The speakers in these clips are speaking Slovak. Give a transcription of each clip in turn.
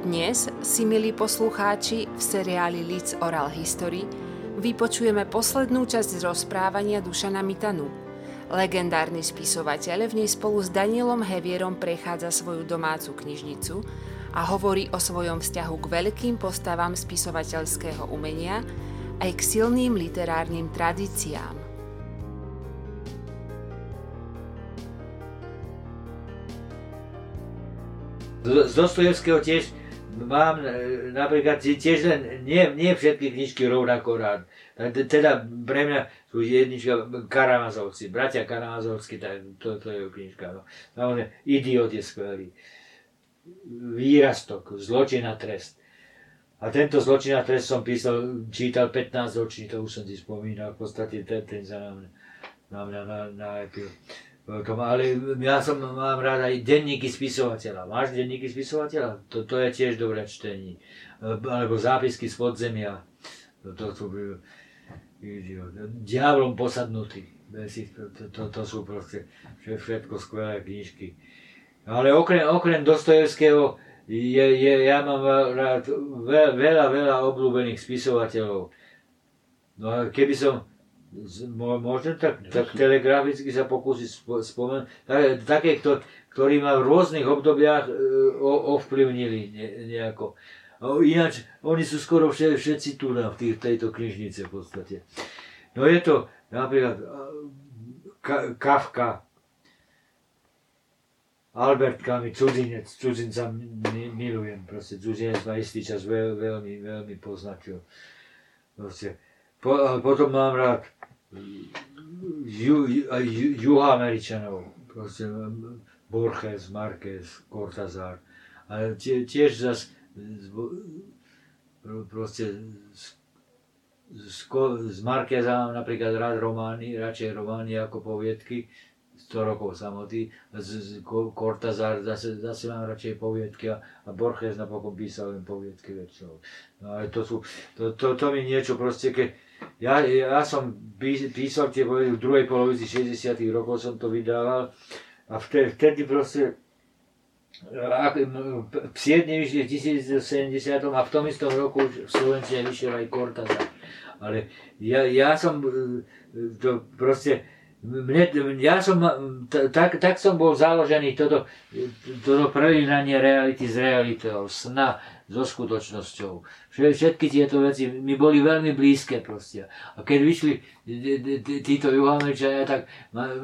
Dnes si, milí poslucháči, v seriáli Leeds Oral History vypočujeme poslednú časť rozprávania Dušana Mitanu. Legendárny spisovateľ v nej spolu s Danielom Hevierom prechádza svoju domácu knižnicu a hovorí o svojom vzťahu k veľkým postavám spisovateľského umenia aj k silným literárnym tradíciám. Z Dostojevského tiež mám e, napríklad tiež len, nie, nie všetky knižky rovnako rád. Teda pre mňa sú jednička Karamazovci, bratia Karamazovci, to, to je knižka. No. Samozrejme, Idiot je skvelý. Výrastok, zločin a trest. A tento zločin a trest som písal, čítal 15 ročí, to už som si spomínal, v podstate ten, ten sa na mňa, na mňa nalepil. Na tom, ale ja som, mám rád aj denníky spisovateľa. Máš denníky spisovateľa? To, to je tiež dobré čtení. Alebo zápisky z podzemia. To, to, to, diablom posadnutý. To, to, to, sú proste všetko skvelé knižky. Ale okrem, okrem Dostojevského je, je, ja mám rád veľa, veľa obľúbených spisovateľov. No keby som Môžem tak, tak telegraficky sa pokúsiť spomenúť. Také, ktorí ma v rôznych obdobiach e, ovplyvnili nejako. Ináč, oni sú skoro všetci tu na, v tých, tejto knižnice v podstate. No je to napríklad Kafka, Albert Camus, cudzinec, cudzinca milujem, proste cudzinec ma istý čas veľ, veľmi, veľmi poznačil. Proste. Po, potom mám rád ju, ju, juhoameričanov, proste Borges, Marquez, Cortázar, ale tie, tiež zas proste z, z, z Marqueza mám napríklad rád romány, radšej romány ako poviedky, 100 rokov samoty, z, z Cortázar zase, zase mám radšej poviedky a, a Borges napokon písal len poviedky väčšinou. No ale to sú, to, to, to mi niečo proste, keď ja, ja som písal tie povedy v druhej polovici 60 rokov som to vydával a vtedy, vtedy proste Psiedne vyšli v 1970 a v tom istom roku v Slovenčine vyšiel aj Cortázar. Ale ja, ja som to proste mne, ja som, tak, tak som bol založený toto, toto prelínanie reality s realitou, sna so skutočnosťou. Všetky tieto veci mi boli veľmi blízke proste. A keď vyšli títo juhoameričania, tak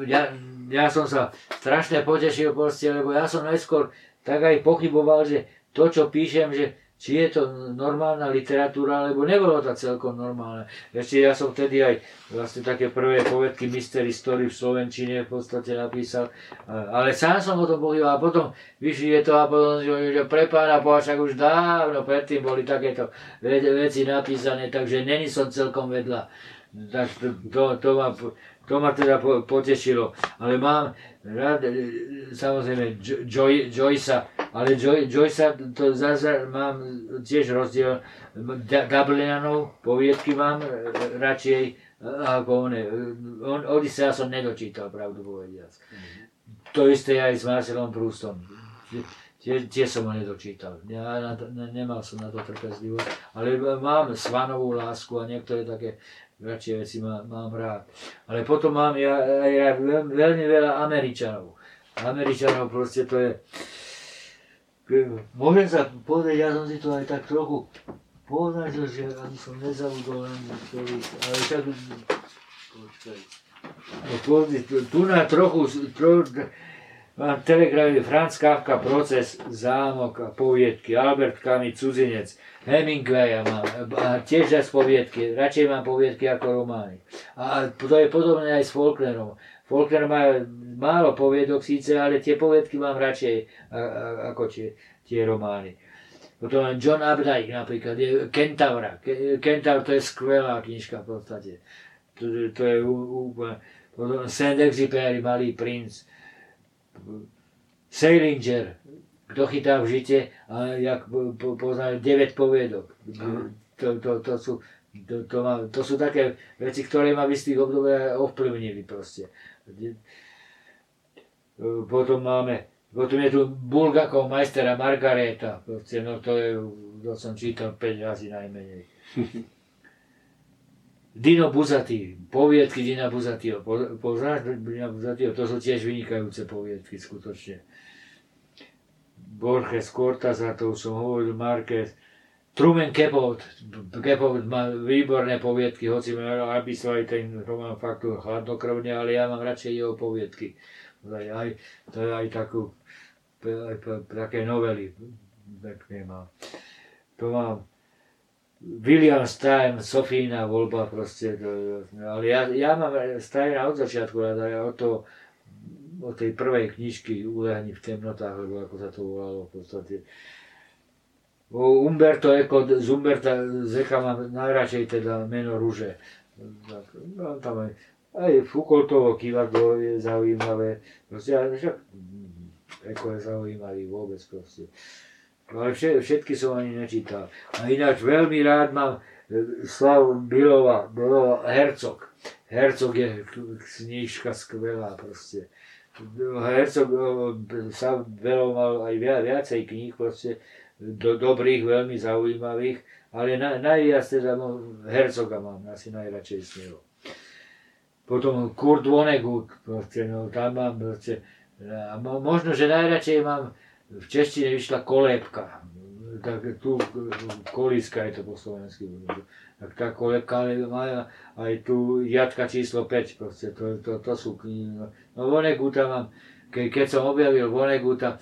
ja, ja som sa strašne potešil proste, lebo ja som najskôr tak aj pochyboval, že to, čo píšem, že či je to normálna literatúra, alebo nebolo to celkom normálne. Ešte ja som vtedy aj vlastne také prvé povedky Mystery Story v Slovenčine v podstate napísal, ale sám som o tom pochyboval a potom vyšli je to a potom, že pre pána Boha už dávno predtým boli takéto veci napísané, takže není som celkom vedľa. Tak to, to, to, ma, to ma teda potešilo. Ale mám rád, e, samozrejme, Joy, Joyce'a, ale Joy, Joyce'a to zase mám tiež rozdiel. Dublinanov poviedky mám e, radšej e, ako one. On, Odisea som nedočítal, pravdu povediac. To isté aj s Marcelom Proustom. Tie, tie som ho nedočítal. Ja na to, ne, nemal som na to trpezlivosť. Ale mám Svanovú lásku a niektoré také radšej veci má, mám rád. Ale potom mám ja, ja veľmi veľa Američanov. Američanov proste to je Môžem sa povedať, ja som si to aj tak trochu poznačil, že ani som nezabudol ani ktorý, ale tak, počkaj. No, tu na trochu, trochu mám telegramy Franz Kafka, Proces, Zámok a poviedky, Albert Camus, Cudzinec, Hemingwaya mám, a tiež z poviedky, radšej mám poviedky ako romány. A to je podobné aj s Faulknerom. Faulkner má málo poviedok síce, ale tie poviedky mám radšej ako tie, tie romány. Potom John Updike napríklad, je Kentaura. Kentaur to je skvelá knižka v podstate. To, to je úplne... Potom Saint-Exupéry, Malý princ. Salinger, kto chytá v žite, a jak poznajú 9 poviedok. To, to, to, sú, to, to, má, to sú také veci, ktoré ma v istých obdobiach ovplyvnili proste. Potom máme Potom je tu Bulgakov majstera Margareta, proste, no to je, to som čítal 5 razy najmenej. Dino Buzatý, poviedky Dina Buzatýho. Poznáš Dina Buzatýho? To sú tiež vynikajúce poviedky, skutočne. Borges, Cortázar, to už som hovoril, Marquez, Truman Capote, Capote má výborné poviedky, hoci aby som aj ten román faktu chladnokrvne, ale ja mám radšej jeho poviedky. Aj, to je aj takú, aj, také novely pekne mám. To mám William Stein, Sofína voľba proste, to, ale ja, ja mám Steina od začiatku rada, ja od, toho, od tej prvej knižky Ulehni v temnotách, lebo ako sa to volalo v podstate. Umberto Eco, z Umberta Zeka mám najradšej teda meno Rúže. Mám tam aj, aj Foucaultovo kivadlo je zaujímavé, proste, ale však Eko je zaujímavý vôbec proste. Ale všetky som ani nečítal. A ináč veľmi rád mám e, Slavu Bilova, Bilova Hercog. Hercog je knižka skvelá proste. Hercog e, sa mal aj viacej kníh proste, do, dobrých, veľmi zaujímavých, ale na, najviac teda no, Hercoga mám asi najradšej z neho. Potom Kurt Vonnegut, proste, no, tam mám proste, a možno, že najradšej mám v češtine vyšla kolébka. Tak tu kolíska je to po slovensky. Tak tá kolébka má aj tu Jadka číslo 5, proste, to, to, to sú knihy. No, no Voneguta mám, ke, keď som objavil Voneguta,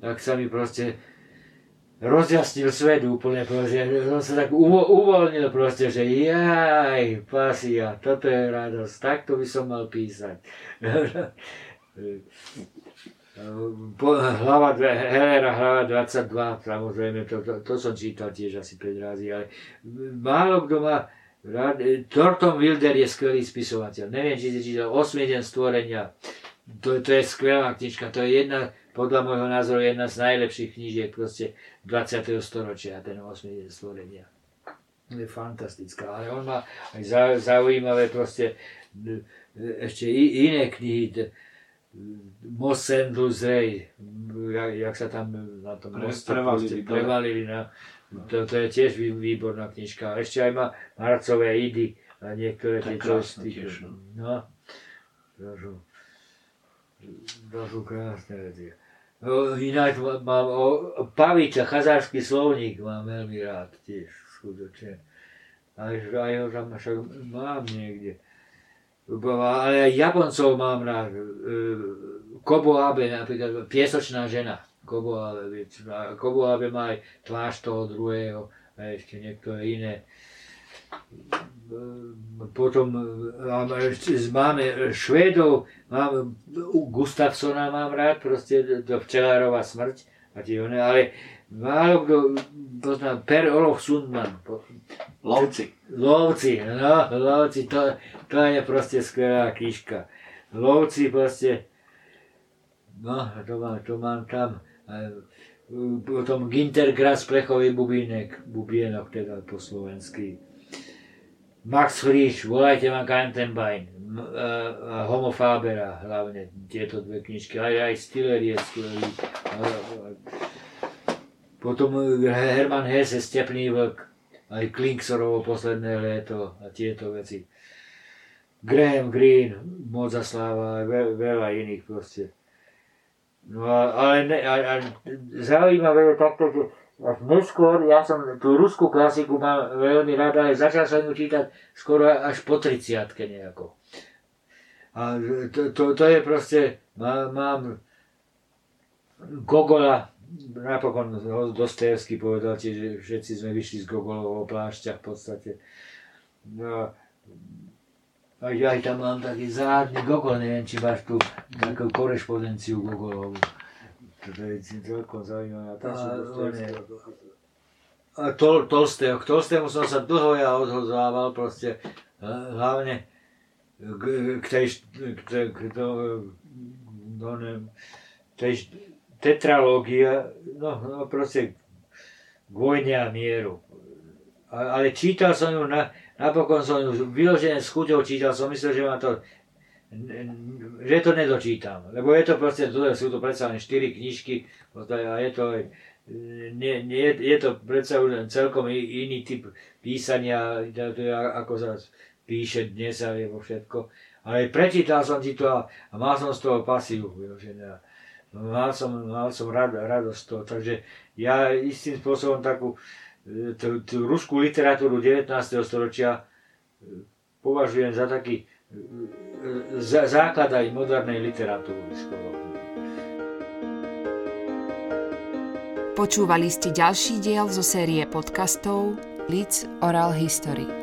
tak sa mi proste rozjasnil svet úplne, proste, som sa tak uvo, uvoľnil proste, že jaj, pasia, toto je radosť, takto by som mal písať. hlava, Helera, hlava 22, samozrejme, to, to, to som čítal tiež asi 5 razy, ale málo kto má rád. Thornton Wilder je skvelý spisovateľ. Neviem, či si čítal 8 deň stvorenia. To, to je skvelá knižka, to je jedna, podľa môjho názoru, jedna z najlepších knížiek proste 20. storočia, ten 8 deň stvorenia. Je fantastická, ale on má aj zaujímavé proste e, ešte iné knihy, St. Ray, jak, jak sa tam na tom moste prevalili, prevalili na, to, to je tiež výborná knižka. Ešte aj má marcové idy a niektoré tie časti. No. no, to sú, to sú krásne veci. No, ináč mám o, Paviča, chazársky slovník mám veľmi rád tiež, skutočne. Aj, aj ho tam však mám niekde ale aj Japoncov mám rád. E, Kobo Abe, napríklad piesočná žena. Kobo Abe, Kobo Abe má aj tvář toho druhého a ešte niektoré iné. E, potom máme Švédov, mám Gustafsona mám rád, proste do Včelárova smrť a tie ale málo kto poznám Per Olof Sundman. Lovci. Lovci, no, lovci, to, to je proste skvelá knižka. Lovci proste, no, to mám, to mám tam. Potom Gintergras plechový bubínek, bubienok teda po slovensky. Max Frisch, volajte ma Kantenbein, Homo Fabera hlavne, tieto dve knižky, aj, aj Stiller je skvelý. Potom Herman Hesse, Stepný vlk, aj Klinksorovo posledné leto a tieto veci. Graham Greene, Moza Sláva veľa iných proste. No a, ale ne, a, a zaujímavé je takto, že až neskôr, ja som tú ruskú klasiku mal veľmi rád, ale začal som ju čítať skoro až po 30 nejako. A to, to, to je proste, má, mám Gogola, napokon Dostojevský povedal tiež, že všetci sme vyšli z Gogolovho plášťa v podstate. No, a ja aj tam mám taký zádny Gogol, neviem, či máš tu takú korešpondenciu Gogolovú. To je celkom zaujímavé. A Tol, Tolstého. K Tolstému som sa dlho ja odhozával, proste hlavne k, k tej, k tej, k no, ne, tej tetralógia, no, no proste k vojne a mieru. Ale čítal som ju na, Napokon som ju vyložené s chuťou čítal, som myslel, že ma to že to nedočítam. Lebo je to proste, sú to predsa len 4 knižky a je to, nie, nie, je to predsa len celkom iný typ písania, ako sa píše dnes a je vo všetko. Ale prečítal som ti to a, a mal som z toho pasívu. Mal som, mal som rad, radosť toho. Takže ja istým spôsobom takú tú, tú ruskú literatúru 19. storočia e, považujem za taký e, za, základ aj modernej literatúry. Počúvali ste ďalší diel zo série podcastov Leeds Oral History.